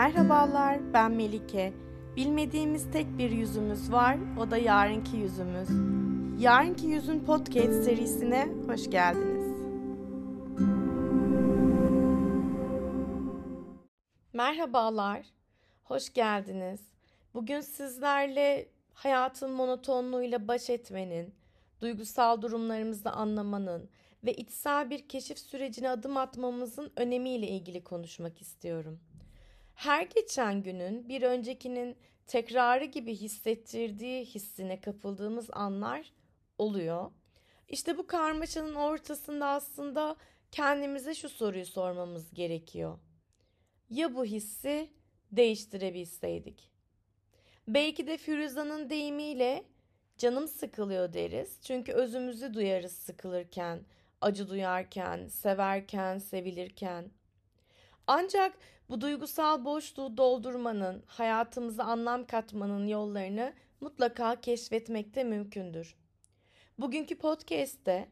Merhabalar, ben Melike. Bilmediğimiz tek bir yüzümüz var, o da yarınki yüzümüz. Yarınki Yüzün Podcast serisine hoş geldiniz. Merhabalar, hoş geldiniz. Bugün sizlerle hayatın monotonluğuyla baş etmenin, duygusal durumlarımızı anlamanın ve içsel bir keşif sürecine adım atmamızın önemiyle ilgili konuşmak istiyorum. Her geçen günün bir öncekinin tekrarı gibi hissettirdiği hissine kapıldığımız anlar oluyor. İşte bu karmaşanın ortasında aslında kendimize şu soruyu sormamız gerekiyor. Ya bu hissi değiştirebilseydik? Belki de Firuza'nın deyimiyle canım sıkılıyor deriz. Çünkü özümüzü duyarız sıkılırken, acı duyarken, severken, sevilirken. Ancak bu duygusal boşluğu doldurmanın, hayatımıza anlam katmanın yollarını mutlaka keşfetmekte mümkündür. Bugünkü podcast'te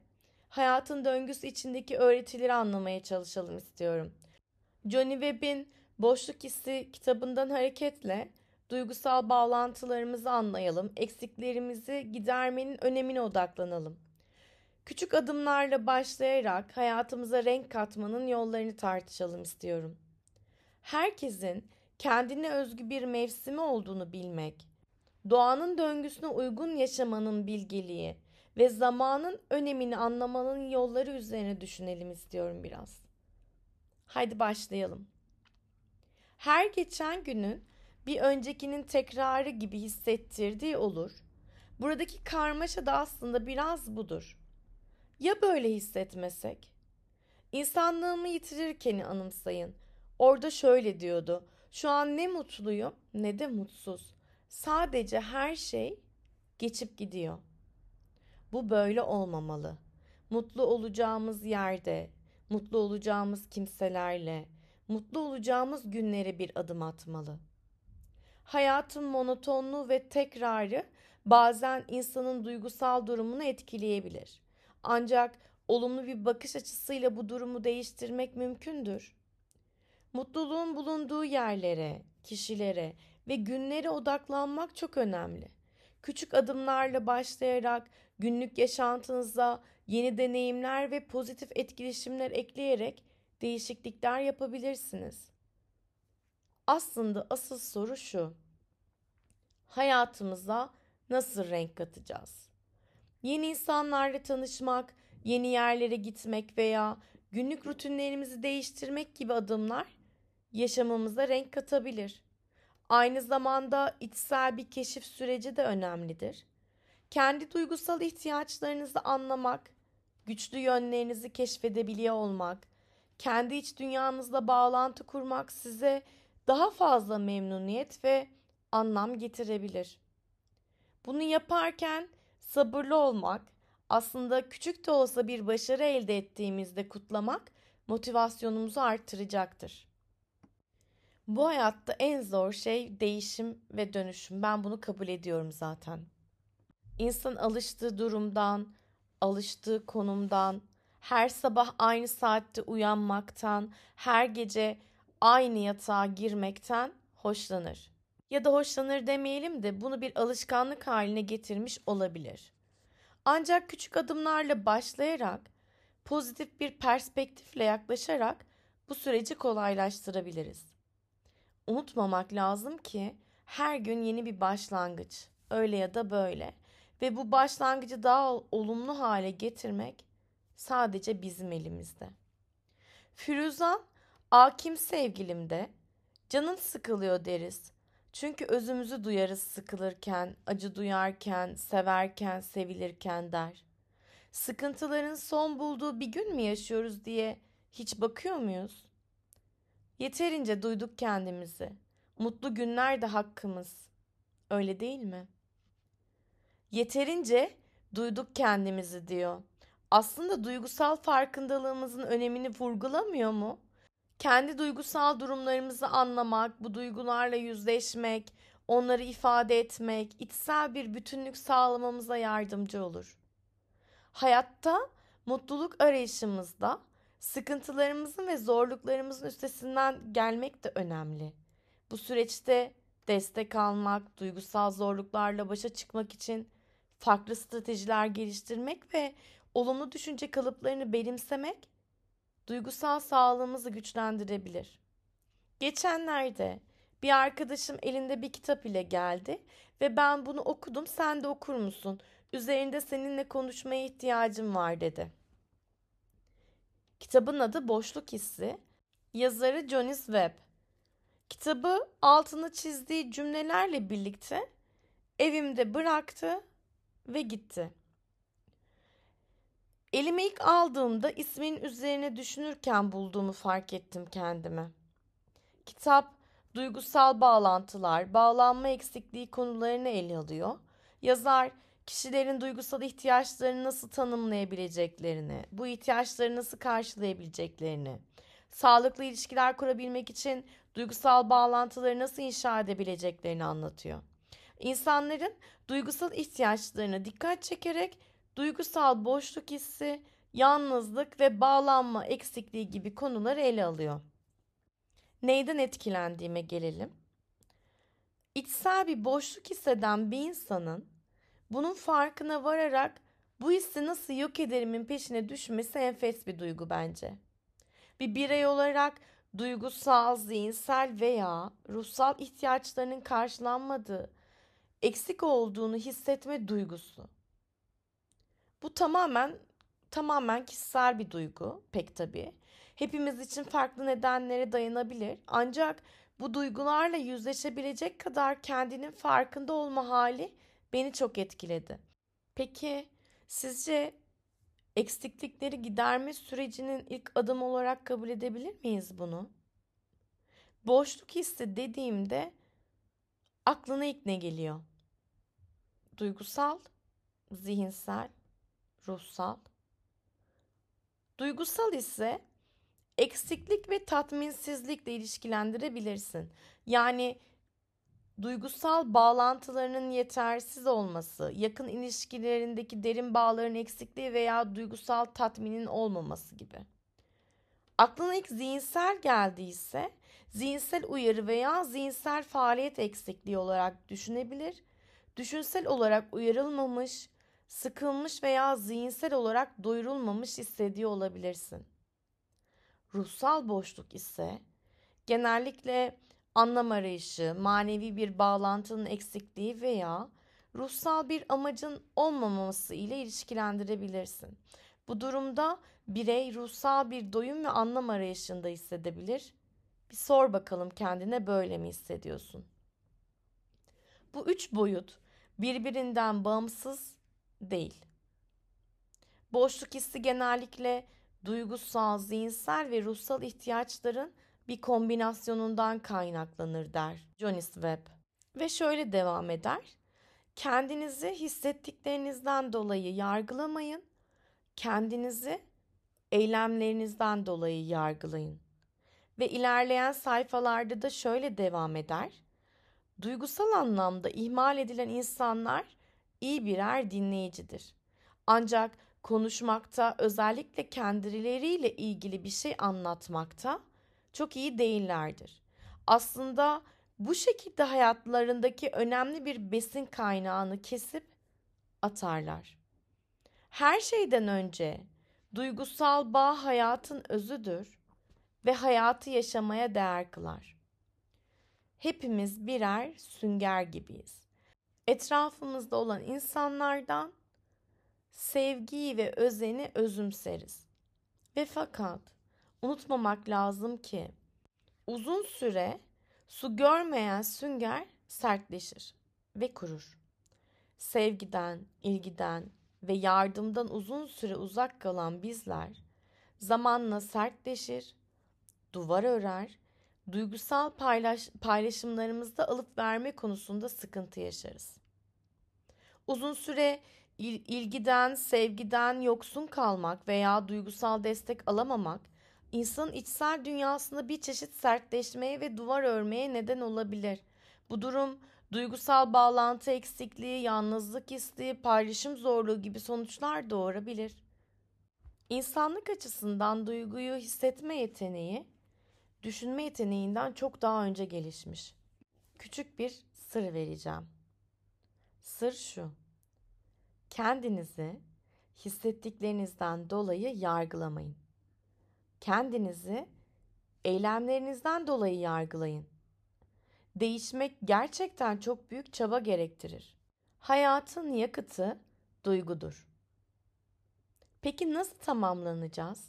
hayatın döngüsü içindeki öğretileri anlamaya çalışalım istiyorum. Johnny Webb'in Boşluk Hissi kitabından hareketle duygusal bağlantılarımızı anlayalım, eksiklerimizi gidermenin önemine odaklanalım. Küçük adımlarla başlayarak hayatımıza renk katmanın yollarını tartışalım istiyorum. Herkesin kendine özgü bir mevsimi olduğunu bilmek, doğanın döngüsüne uygun yaşamanın bilgeliği ve zamanın önemini anlamanın yolları üzerine düşünelim istiyorum biraz. Haydi başlayalım. Her geçen günün bir öncekinin tekrarı gibi hissettirdiği olur. Buradaki karmaşa da aslında biraz budur. Ya böyle hissetmesek? İnsanlığımı yitirirkeni anımsayın. Orada şöyle diyordu. Şu an ne mutluyum ne de mutsuz. Sadece her şey geçip gidiyor. Bu böyle olmamalı. Mutlu olacağımız yerde, mutlu olacağımız kimselerle, mutlu olacağımız günlere bir adım atmalı. Hayatın monotonluğu ve tekrarı bazen insanın duygusal durumunu etkileyebilir. Ancak olumlu bir bakış açısıyla bu durumu değiştirmek mümkündür. Mutluluğun bulunduğu yerlere, kişilere ve günlere odaklanmak çok önemli. Küçük adımlarla başlayarak günlük yaşantınıza yeni deneyimler ve pozitif etkileşimler ekleyerek değişiklikler yapabilirsiniz. Aslında asıl soru şu. Hayatımıza nasıl renk katacağız? Yeni insanlarla tanışmak, yeni yerlere gitmek veya günlük rutinlerimizi değiştirmek gibi adımlar yaşamımıza renk katabilir. Aynı zamanda içsel bir keşif süreci de önemlidir. Kendi duygusal ihtiyaçlarınızı anlamak, güçlü yönlerinizi keşfedebiliyor olmak, kendi iç dünyanızla bağlantı kurmak size daha fazla memnuniyet ve anlam getirebilir. Bunu yaparken sabırlı olmak, aslında küçük de olsa bir başarı elde ettiğimizde kutlamak motivasyonumuzu artıracaktır. Bu hayatta en zor şey değişim ve dönüşüm. Ben bunu kabul ediyorum zaten. İnsan alıştığı durumdan, alıştığı konumdan, her sabah aynı saatte uyanmaktan, her gece aynı yatağa girmekten hoşlanır. Ya da hoşlanır demeyelim de bunu bir alışkanlık haline getirmiş olabilir. Ancak küçük adımlarla başlayarak, pozitif bir perspektifle yaklaşarak bu süreci kolaylaştırabiliriz. Unutmamak lazım ki her gün yeni bir başlangıç, öyle ya da böyle ve bu başlangıcı daha olumlu hale getirmek sadece bizim elimizde. Firuzan, Akim sevgilimde canın sıkılıyor deriz. Çünkü özümüzü duyarız sıkılırken, acı duyarken, severken, sevilirken der. Sıkıntıların son bulduğu bir gün mü yaşıyoruz diye hiç bakıyor muyuz? Yeterince duyduk kendimizi. Mutlu günler de hakkımız. Öyle değil mi? Yeterince duyduk kendimizi diyor. Aslında duygusal farkındalığımızın önemini vurgulamıyor mu? Kendi duygusal durumlarımızı anlamak, bu duygularla yüzleşmek, onları ifade etmek, içsel bir bütünlük sağlamamıza yardımcı olur. Hayatta mutluluk arayışımızda sıkıntılarımızın ve zorluklarımızın üstesinden gelmek de önemli. Bu süreçte destek almak, duygusal zorluklarla başa çıkmak için farklı stratejiler geliştirmek ve olumlu düşünce kalıplarını benimsemek duygusal sağlığımızı güçlendirebilir. Geçenlerde bir arkadaşım elinde bir kitap ile geldi ve ben bunu okudum sen de okur musun? Üzerinde seninle konuşmaya ihtiyacım var dedi. Kitabın adı Boşluk Hissi. Yazarı Jonis Webb. Kitabı altını çizdiği cümlelerle birlikte evimde bıraktı ve gitti. Elime ilk aldığımda ismin üzerine düşünürken bulduğumu fark ettim kendimi. Kitap duygusal bağlantılar, bağlanma eksikliği konularını ele alıyor. Yazar kişilerin duygusal ihtiyaçlarını nasıl tanımlayabileceklerini, bu ihtiyaçları nasıl karşılayabileceklerini, sağlıklı ilişkiler kurabilmek için duygusal bağlantıları nasıl inşa edebileceklerini anlatıyor. İnsanların duygusal ihtiyaçlarına dikkat çekerek duygusal boşluk hissi, yalnızlık ve bağlanma eksikliği gibi konuları ele alıyor. Neyden etkilendiğime gelelim. İçsel bir boşluk hisseden bir insanın bunun farkına vararak bu hissi nasıl yok ederimin peşine düşmesi enfes bir duygu bence. Bir birey olarak duygusal, zihinsel veya ruhsal ihtiyaçlarının karşılanmadığı, eksik olduğunu hissetme duygusu. Bu tamamen tamamen kişisel bir duygu pek tabii. Hepimiz için farklı nedenlere dayanabilir. Ancak bu duygularla yüzleşebilecek kadar kendinin farkında olma hali beni çok etkiledi. Peki sizce eksiklikleri giderme sürecinin ilk adım olarak kabul edebilir miyiz bunu? Boşluk hissi dediğimde aklına ilk ne geliyor? Duygusal, zihinsel, ruhsal. Duygusal ise eksiklik ve tatminsizlikle ilişkilendirebilirsin. Yani duygusal bağlantılarının yetersiz olması, yakın ilişkilerindeki derin bağların eksikliği veya duygusal tatminin olmaması gibi. Aklına ilk zihinsel geldiyse, zihinsel uyarı veya zihinsel faaliyet eksikliği olarak düşünebilir. Düşünsel olarak uyarılmamış, sıkılmış veya zihinsel olarak doyurulmamış hissediyor olabilirsin. Ruhsal boşluk ise genellikle anlam arayışı, manevi bir bağlantının eksikliği veya ruhsal bir amacın olmaması ile ilişkilendirebilirsin. Bu durumda birey ruhsal bir doyum ve anlam arayışında hissedebilir. Bir sor bakalım kendine böyle mi hissediyorsun? Bu üç boyut birbirinden bağımsız değil. Boşluk hissi genellikle duygusal, zihinsel ve ruhsal ihtiyaçların bir kombinasyonundan kaynaklanır der Jonis Webb. Ve şöyle devam eder. Kendinizi hissettiklerinizden dolayı yargılamayın. Kendinizi eylemlerinizden dolayı yargılayın. Ve ilerleyen sayfalarda da şöyle devam eder. Duygusal anlamda ihmal edilen insanlar iyi birer dinleyicidir. Ancak konuşmakta, özellikle kendileriyle ilgili bir şey anlatmakta çok iyi değillerdir. Aslında bu şekilde hayatlarındaki önemli bir besin kaynağını kesip atarlar. Her şeyden önce duygusal bağ hayatın özüdür ve hayatı yaşamaya değer kılar. Hepimiz birer sünger gibiyiz. Etrafımızda olan insanlardan sevgiyi ve özeni özümseriz. Ve fakat unutmamak lazım ki uzun süre su görmeyen sünger sertleşir ve kurur. Sevgiden, ilgiden ve yardımdan uzun süre uzak kalan bizler zamanla sertleşir, duvar örer, duygusal paylaş, paylaşımlarımızda alıp verme konusunda sıkıntı yaşarız. Uzun süre il, ilgiden, sevgiden yoksun kalmak veya duygusal destek alamamak insanın içsel dünyasında bir çeşit sertleşmeye ve duvar örmeye neden olabilir. Bu durum duygusal bağlantı eksikliği, yalnızlık isteği, paylaşım zorluğu gibi sonuçlar doğurabilir. İnsanlık açısından duyguyu hissetme yeteneği düşünme yeteneğinden çok daha önce gelişmiş. küçük bir sır vereceğim. Sır şu. Kendinizi hissettiklerinizden dolayı yargılamayın. Kendinizi eylemlerinizden dolayı yargılayın. Değişmek gerçekten çok büyük çaba gerektirir. Hayatın yakıtı duygudur. Peki nasıl tamamlanacağız?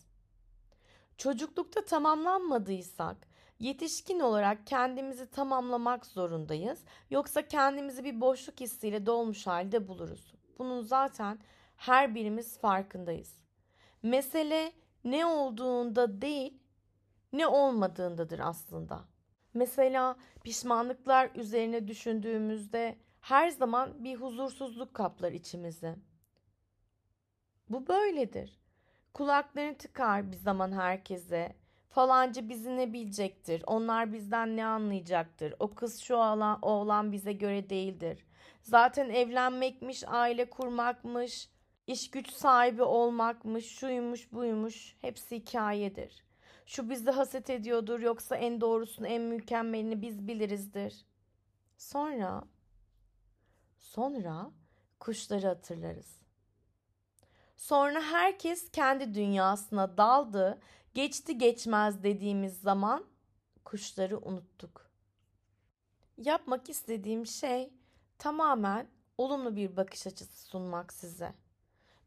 Çocuklukta tamamlanmadıysak yetişkin olarak kendimizi tamamlamak zorundayız. Yoksa kendimizi bir boşluk hissiyle dolmuş halde buluruz. Bunun zaten her birimiz farkındayız. Mesele ne olduğunda değil, ne olmadığındadır aslında. Mesela pişmanlıklar üzerine düşündüğümüzde her zaman bir huzursuzluk kaplar içimizi. Bu böyledir. Kulaklarını tıkar bir zaman herkese. Falancı bizi ne bilecektir? Onlar bizden ne anlayacaktır? O kız şu alan, oğlan bize göre değildir. Zaten evlenmekmiş, aile kurmakmış, iş güç sahibi olmakmış, şuymuş buymuş hepsi hikayedir. Şu bizi haset ediyordur yoksa en doğrusunu en mükemmelini biz bilirizdir. Sonra, sonra kuşları hatırlarız. Sonra herkes kendi dünyasına daldı, geçti geçmez dediğimiz zaman kuşları unuttuk. Yapmak istediğim şey tamamen olumlu bir bakış açısı sunmak size.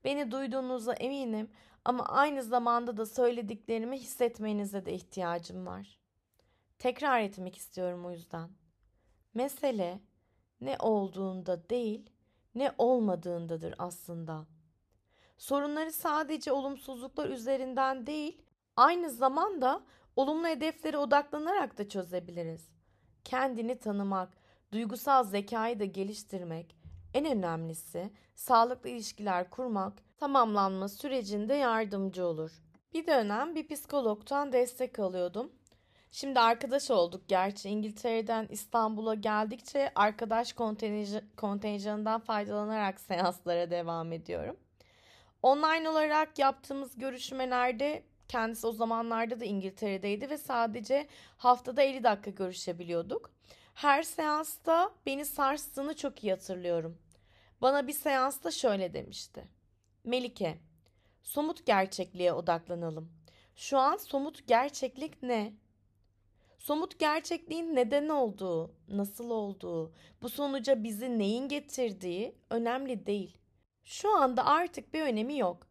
Beni duyduğunuza eminim ama aynı zamanda da söylediklerimi hissetmenize de ihtiyacım var. Tekrar etmek istiyorum o yüzden. Mesele ne olduğunda değil, ne olmadığındadır aslında. Sorunları sadece olumsuzluklar üzerinden değil, aynı zamanda olumlu hedeflere odaklanarak da çözebiliriz. Kendini tanımak, duygusal zekayı da geliştirmek, en önemlisi sağlıklı ilişkiler kurmak tamamlanma sürecinde yardımcı olur. Bir dönem bir psikologtan destek alıyordum. Şimdi arkadaş olduk gerçi İngiltere'den İstanbul'a geldikçe arkadaş kontenjanından faydalanarak seanslara devam ediyorum. Online olarak yaptığımız görüşmelerde kendisi o zamanlarda da İngiltere'deydi ve sadece haftada 50 dakika görüşebiliyorduk. Her seansta beni sarstığını çok iyi hatırlıyorum. Bana bir seansta şöyle demişti. Melike, somut gerçekliğe odaklanalım. Şu an somut gerçeklik ne? Somut gerçekliğin neden olduğu, nasıl olduğu, bu sonuca bizi neyin getirdiği önemli değil. Şu anda artık bir önemi yok.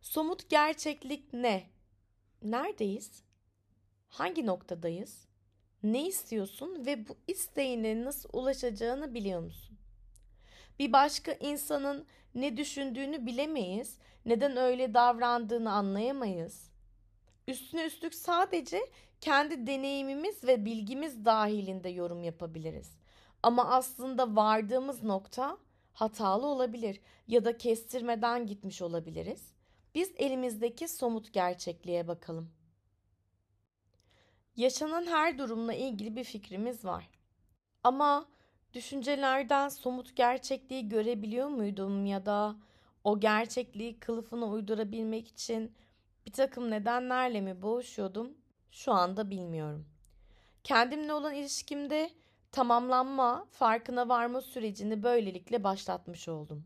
Somut gerçeklik ne? Neredeyiz? Hangi noktadayız? Ne istiyorsun ve bu isteğine nasıl ulaşacağını biliyor musun? Bir başka insanın ne düşündüğünü bilemeyiz, neden öyle davrandığını anlayamayız. Üstüne üstlük sadece kendi deneyimimiz ve bilgimiz dahilinde yorum yapabiliriz. Ama aslında vardığımız nokta hatalı olabilir ya da kestirmeden gitmiş olabiliriz. Biz elimizdeki somut gerçekliğe bakalım. Yaşanan her durumla ilgili bir fikrimiz var. Ama düşüncelerden somut gerçekliği görebiliyor muydum ya da o gerçekliği kılıfına uydurabilmek için bir takım nedenlerle mi boğuşuyordum? Şu anda bilmiyorum. Kendimle olan ilişkimde tamamlanma, farkına varma sürecini böylelikle başlatmış oldum.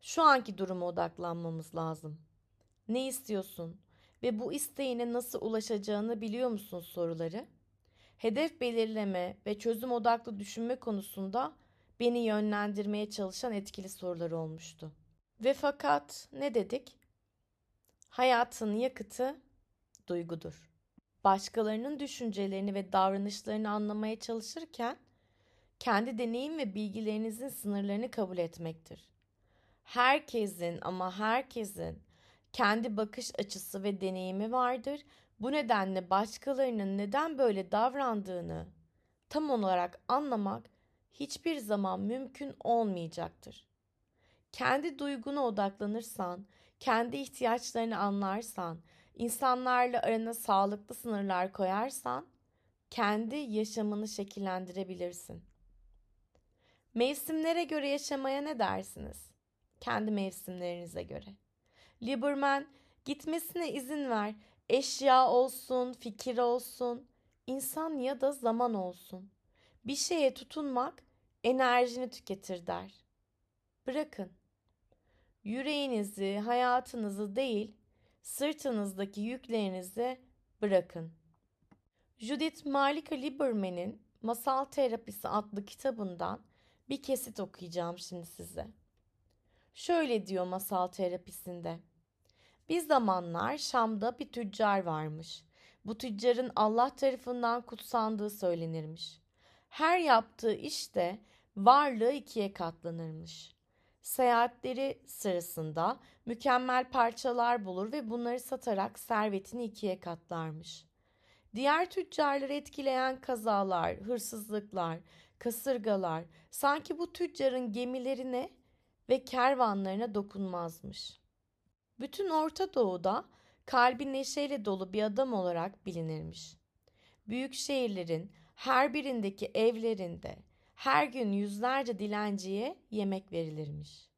Şu anki duruma odaklanmamız lazım. Ne istiyorsun ve bu isteğine nasıl ulaşacağını biliyor musun soruları? Hedef belirleme ve çözüm odaklı düşünme konusunda beni yönlendirmeye çalışan etkili sorular olmuştu. Ve fakat ne dedik? Hayatın yakıtı duygudur başkalarının düşüncelerini ve davranışlarını anlamaya çalışırken kendi deneyim ve bilgilerinizin sınırlarını kabul etmektir. Herkesin ama herkesin kendi bakış açısı ve deneyimi vardır. Bu nedenle başkalarının neden böyle davrandığını tam olarak anlamak hiçbir zaman mümkün olmayacaktır. Kendi duyguna odaklanırsan, kendi ihtiyaçlarını anlarsan İnsanlarla arana sağlıklı sınırlar koyarsan kendi yaşamını şekillendirebilirsin. Mevsimlere göre yaşamaya ne dersiniz? Kendi mevsimlerinize göre. Lieberman gitmesine izin ver. Eşya olsun, fikir olsun, insan ya da zaman olsun. Bir şeye tutunmak enerjini tüketir der. Bırakın. Yüreğinizi, hayatınızı değil, sırtınızdaki yüklerinizi bırakın. Judith Malika Lieberman'in Masal Terapisi adlı kitabından bir kesit okuyacağım şimdi size. Şöyle diyor masal terapisinde. Bir zamanlar Şam'da bir tüccar varmış. Bu tüccarın Allah tarafından kutsandığı söylenirmiş. Her yaptığı işte varlığı ikiye katlanırmış. Seyahatleri sırasında mükemmel parçalar bulur ve bunları satarak servetini ikiye katlarmış. Diğer tüccarları etkileyen kazalar, hırsızlıklar, kasırgalar sanki bu tüccarın gemilerine ve kervanlarına dokunmazmış. Bütün Orta Doğu'da kalbi neşeyle dolu bir adam olarak bilinirmiş. Büyük şehirlerin her birindeki evlerinde her gün yüzlerce dilenciye yemek verilirmiş.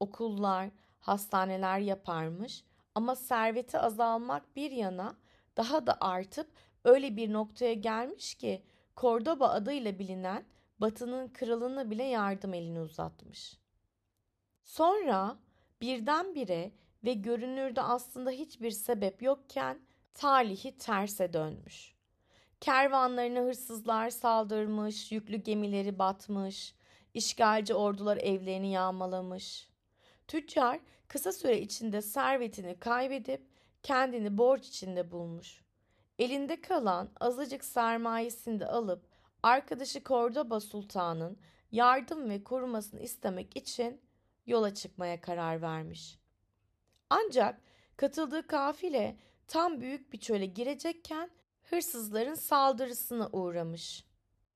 Okullar, hastaneler yaparmış ama serveti azalmak bir yana daha da artıp öyle bir noktaya gelmiş ki Kordoba adıyla bilinen Batı'nın kralına bile yardım elini uzatmış. Sonra birdenbire ve görünürde aslında hiçbir sebep yokken talihi terse dönmüş. Kervanlarına hırsızlar saldırmış, yüklü gemileri batmış, işgalci ordular evlerini yağmalamış. Tüccar kısa süre içinde servetini kaybedip kendini borç içinde bulmuş. Elinde kalan azıcık sermayesini de alıp arkadaşı Kordoba Sultan'ın yardım ve korumasını istemek için yola çıkmaya karar vermiş. Ancak katıldığı kafile tam büyük bir çöle girecekken hırsızların saldırısına uğramış.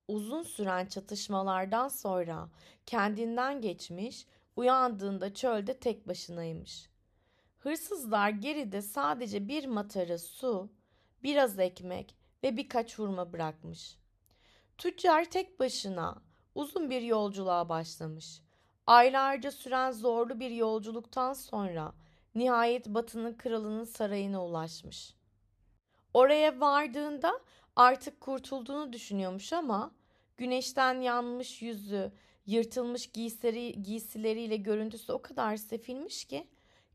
Uzun süren çatışmalardan sonra kendinden geçmiş, uyandığında çölde tek başınaymış. Hırsızlar geride sadece bir matara su, biraz ekmek ve birkaç hurma bırakmış. Tüccar tek başına uzun bir yolculuğa başlamış. Aylarca süren zorlu bir yolculuktan sonra nihayet Batı'nın kralının sarayına ulaşmış. Oraya vardığında artık kurtulduğunu düşünüyormuş ama güneşten yanmış yüzü, yırtılmış giysileri, giysileriyle görüntüsü o kadar sefilmiş ki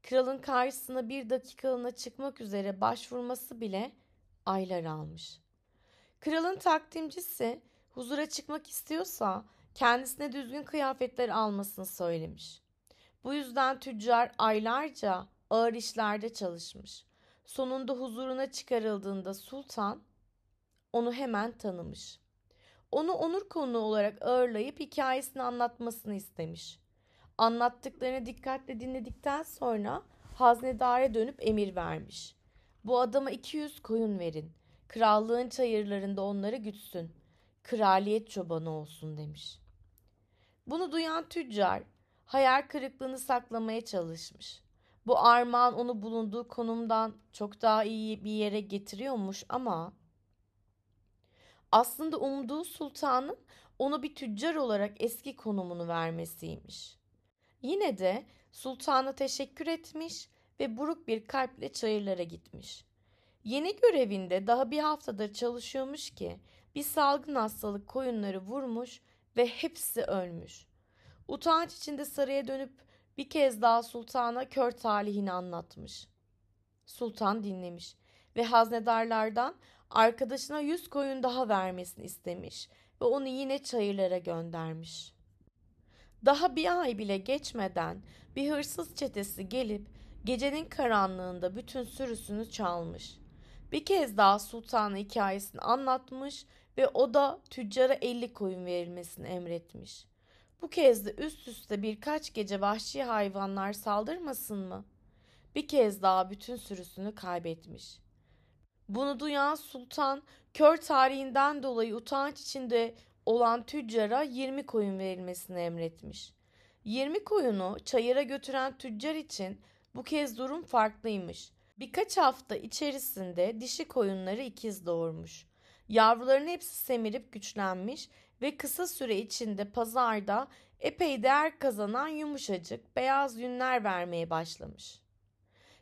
kralın karşısına bir dakikalığına çıkmak üzere başvurması bile aylar almış. Kralın takdimcisi huzura çıkmak istiyorsa kendisine düzgün kıyafetler almasını söylemiş. Bu yüzden tüccar aylarca ağır işlerde çalışmış. Sonunda huzuruna çıkarıldığında sultan onu hemen tanımış. Onu onur konuğu olarak ağırlayıp hikayesini anlatmasını istemiş. Anlattıklarını dikkatle dinledikten sonra haznedara dönüp emir vermiş. Bu adama 200 koyun verin. Krallığın çayırlarında onları gütsün. Kraliyet çobanı olsun demiş. Bunu duyan tüccar hayal kırıklığını saklamaya çalışmış. Bu armağan onu bulunduğu konumdan çok daha iyi bir yere getiriyormuş ama aslında umduğu sultanın onu bir tüccar olarak eski konumunu vermesiymiş. Yine de sultana teşekkür etmiş ve buruk bir kalple çayırlara gitmiş. Yeni görevinde daha bir haftadır çalışıyormuş ki bir salgın hastalık koyunları vurmuş ve hepsi ölmüş. Utanç içinde saraya dönüp bir kez daha sultana kör talihini anlatmış. Sultan dinlemiş ve haznedarlardan arkadaşına yüz koyun daha vermesini istemiş ve onu yine çayırlara göndermiş. Daha bir ay bile geçmeden bir hırsız çetesi gelip gecenin karanlığında bütün sürüsünü çalmış. Bir kez daha sultana hikayesini anlatmış ve o da tüccara elli koyun verilmesini emretmiş. Bu kez de üst üste birkaç gece vahşi hayvanlar saldırmasın mı? Bir kez daha bütün sürüsünü kaybetmiş. Bunu duyan sultan kör tarihinden dolayı utanç içinde olan tüccara 20 koyun verilmesini emretmiş. 20 koyunu çayıra götüren tüccar için bu kez durum farklıymış. Birkaç hafta içerisinde dişi koyunları ikiz doğurmuş. Yavruların hepsi semirip güçlenmiş ve kısa süre içinde pazarda epey değer kazanan yumuşacık beyaz yünler vermeye başlamış.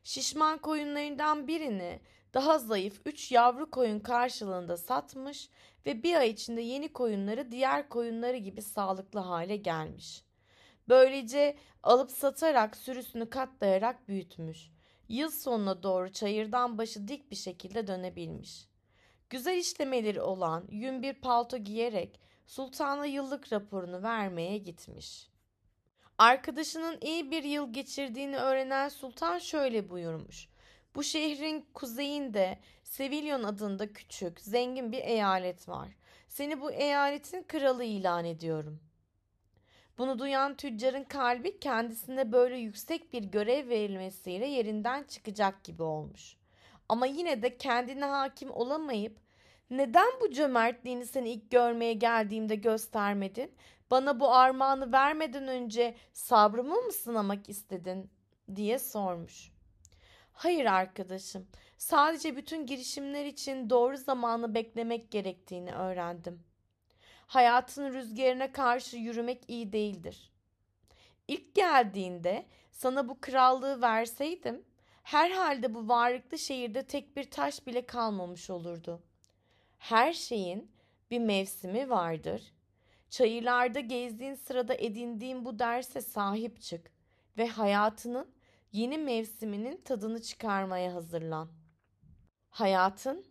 Şişman koyunlarından birini daha zayıf 3 yavru koyun karşılığında satmış ve bir ay içinde yeni koyunları diğer koyunları gibi sağlıklı hale gelmiş. Böylece alıp satarak sürüsünü katlayarak büyütmüş. Yıl sonuna doğru çayırdan başı dik bir şekilde dönebilmiş. Güzel işlemeleri olan yün bir palto giyerek sultana yıllık raporunu vermeye gitmiş. Arkadaşının iyi bir yıl geçirdiğini öğrenen sultan şöyle buyurmuş. Bu şehrin kuzeyinde Sevilyon adında küçük, zengin bir eyalet var. Seni bu eyaletin kralı ilan ediyorum. Bunu duyan tüccarın kalbi kendisine böyle yüksek bir görev verilmesiyle yerinden çıkacak gibi olmuş. Ama yine de kendine hakim olamayıp neden bu cömertliğini seni ilk görmeye geldiğimde göstermedin? Bana bu armağanı vermeden önce sabrımı mı sınamak istedin diye sormuş. Hayır arkadaşım. Sadece bütün girişimler için doğru zamanı beklemek gerektiğini öğrendim. Hayatın rüzgarına karşı yürümek iyi değildir. İlk geldiğinde sana bu krallığı verseydim, herhalde bu varlıklı şehirde tek bir taş bile kalmamış olurdu. Her şeyin bir mevsimi vardır. Çayırlarda gezdiğin sırada edindiğin bu derse sahip çık ve hayatının yeni mevsiminin tadını çıkarmaya hazırlan. Hayatın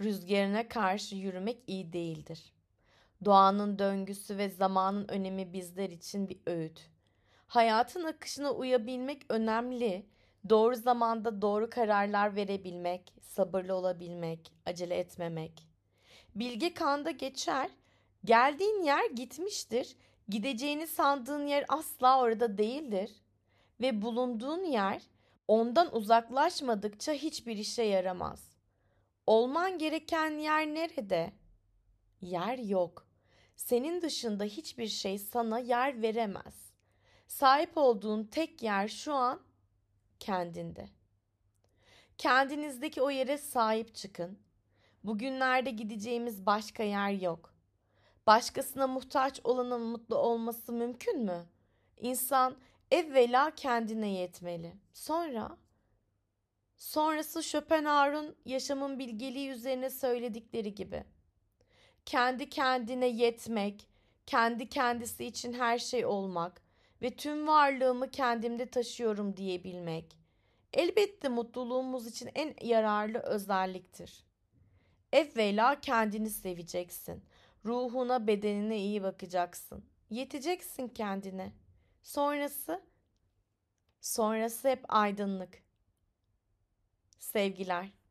rüzgarına karşı yürümek iyi değildir. Doğanın döngüsü ve zamanın önemi bizler için bir öğüt. Hayatın akışına uyabilmek önemli. Doğru zamanda doğru kararlar verebilmek, sabırlı olabilmek, acele etmemek. Bilge kanda geçer. Geldiğin yer gitmiştir. Gideceğini sandığın yer asla orada değildir. Ve bulunduğun yer ondan uzaklaşmadıkça hiçbir işe yaramaz. Olman gereken yer nerede? Yer yok. Senin dışında hiçbir şey sana yer veremez. Sahip olduğun tek yer şu an kendinde. Kendinizdeki o yere sahip çıkın. Bugünlerde gideceğimiz başka yer yok. Başkasına muhtaç olanın mutlu olması mümkün mü? İnsan evvela kendine yetmeli. Sonra sonrası Schopenhauer'un yaşamın bilgeliği üzerine söyledikleri gibi kendi kendine yetmek, kendi kendisi için her şey olmak ve tüm varlığımı kendimde taşıyorum diyebilmek elbette mutluluğumuz için en yararlı özelliktir. Evvela kendini seveceksin. Ruhuna, bedenine iyi bakacaksın. Yeteceksin kendine. Sonrası sonrası hep aydınlık. Sevgiler.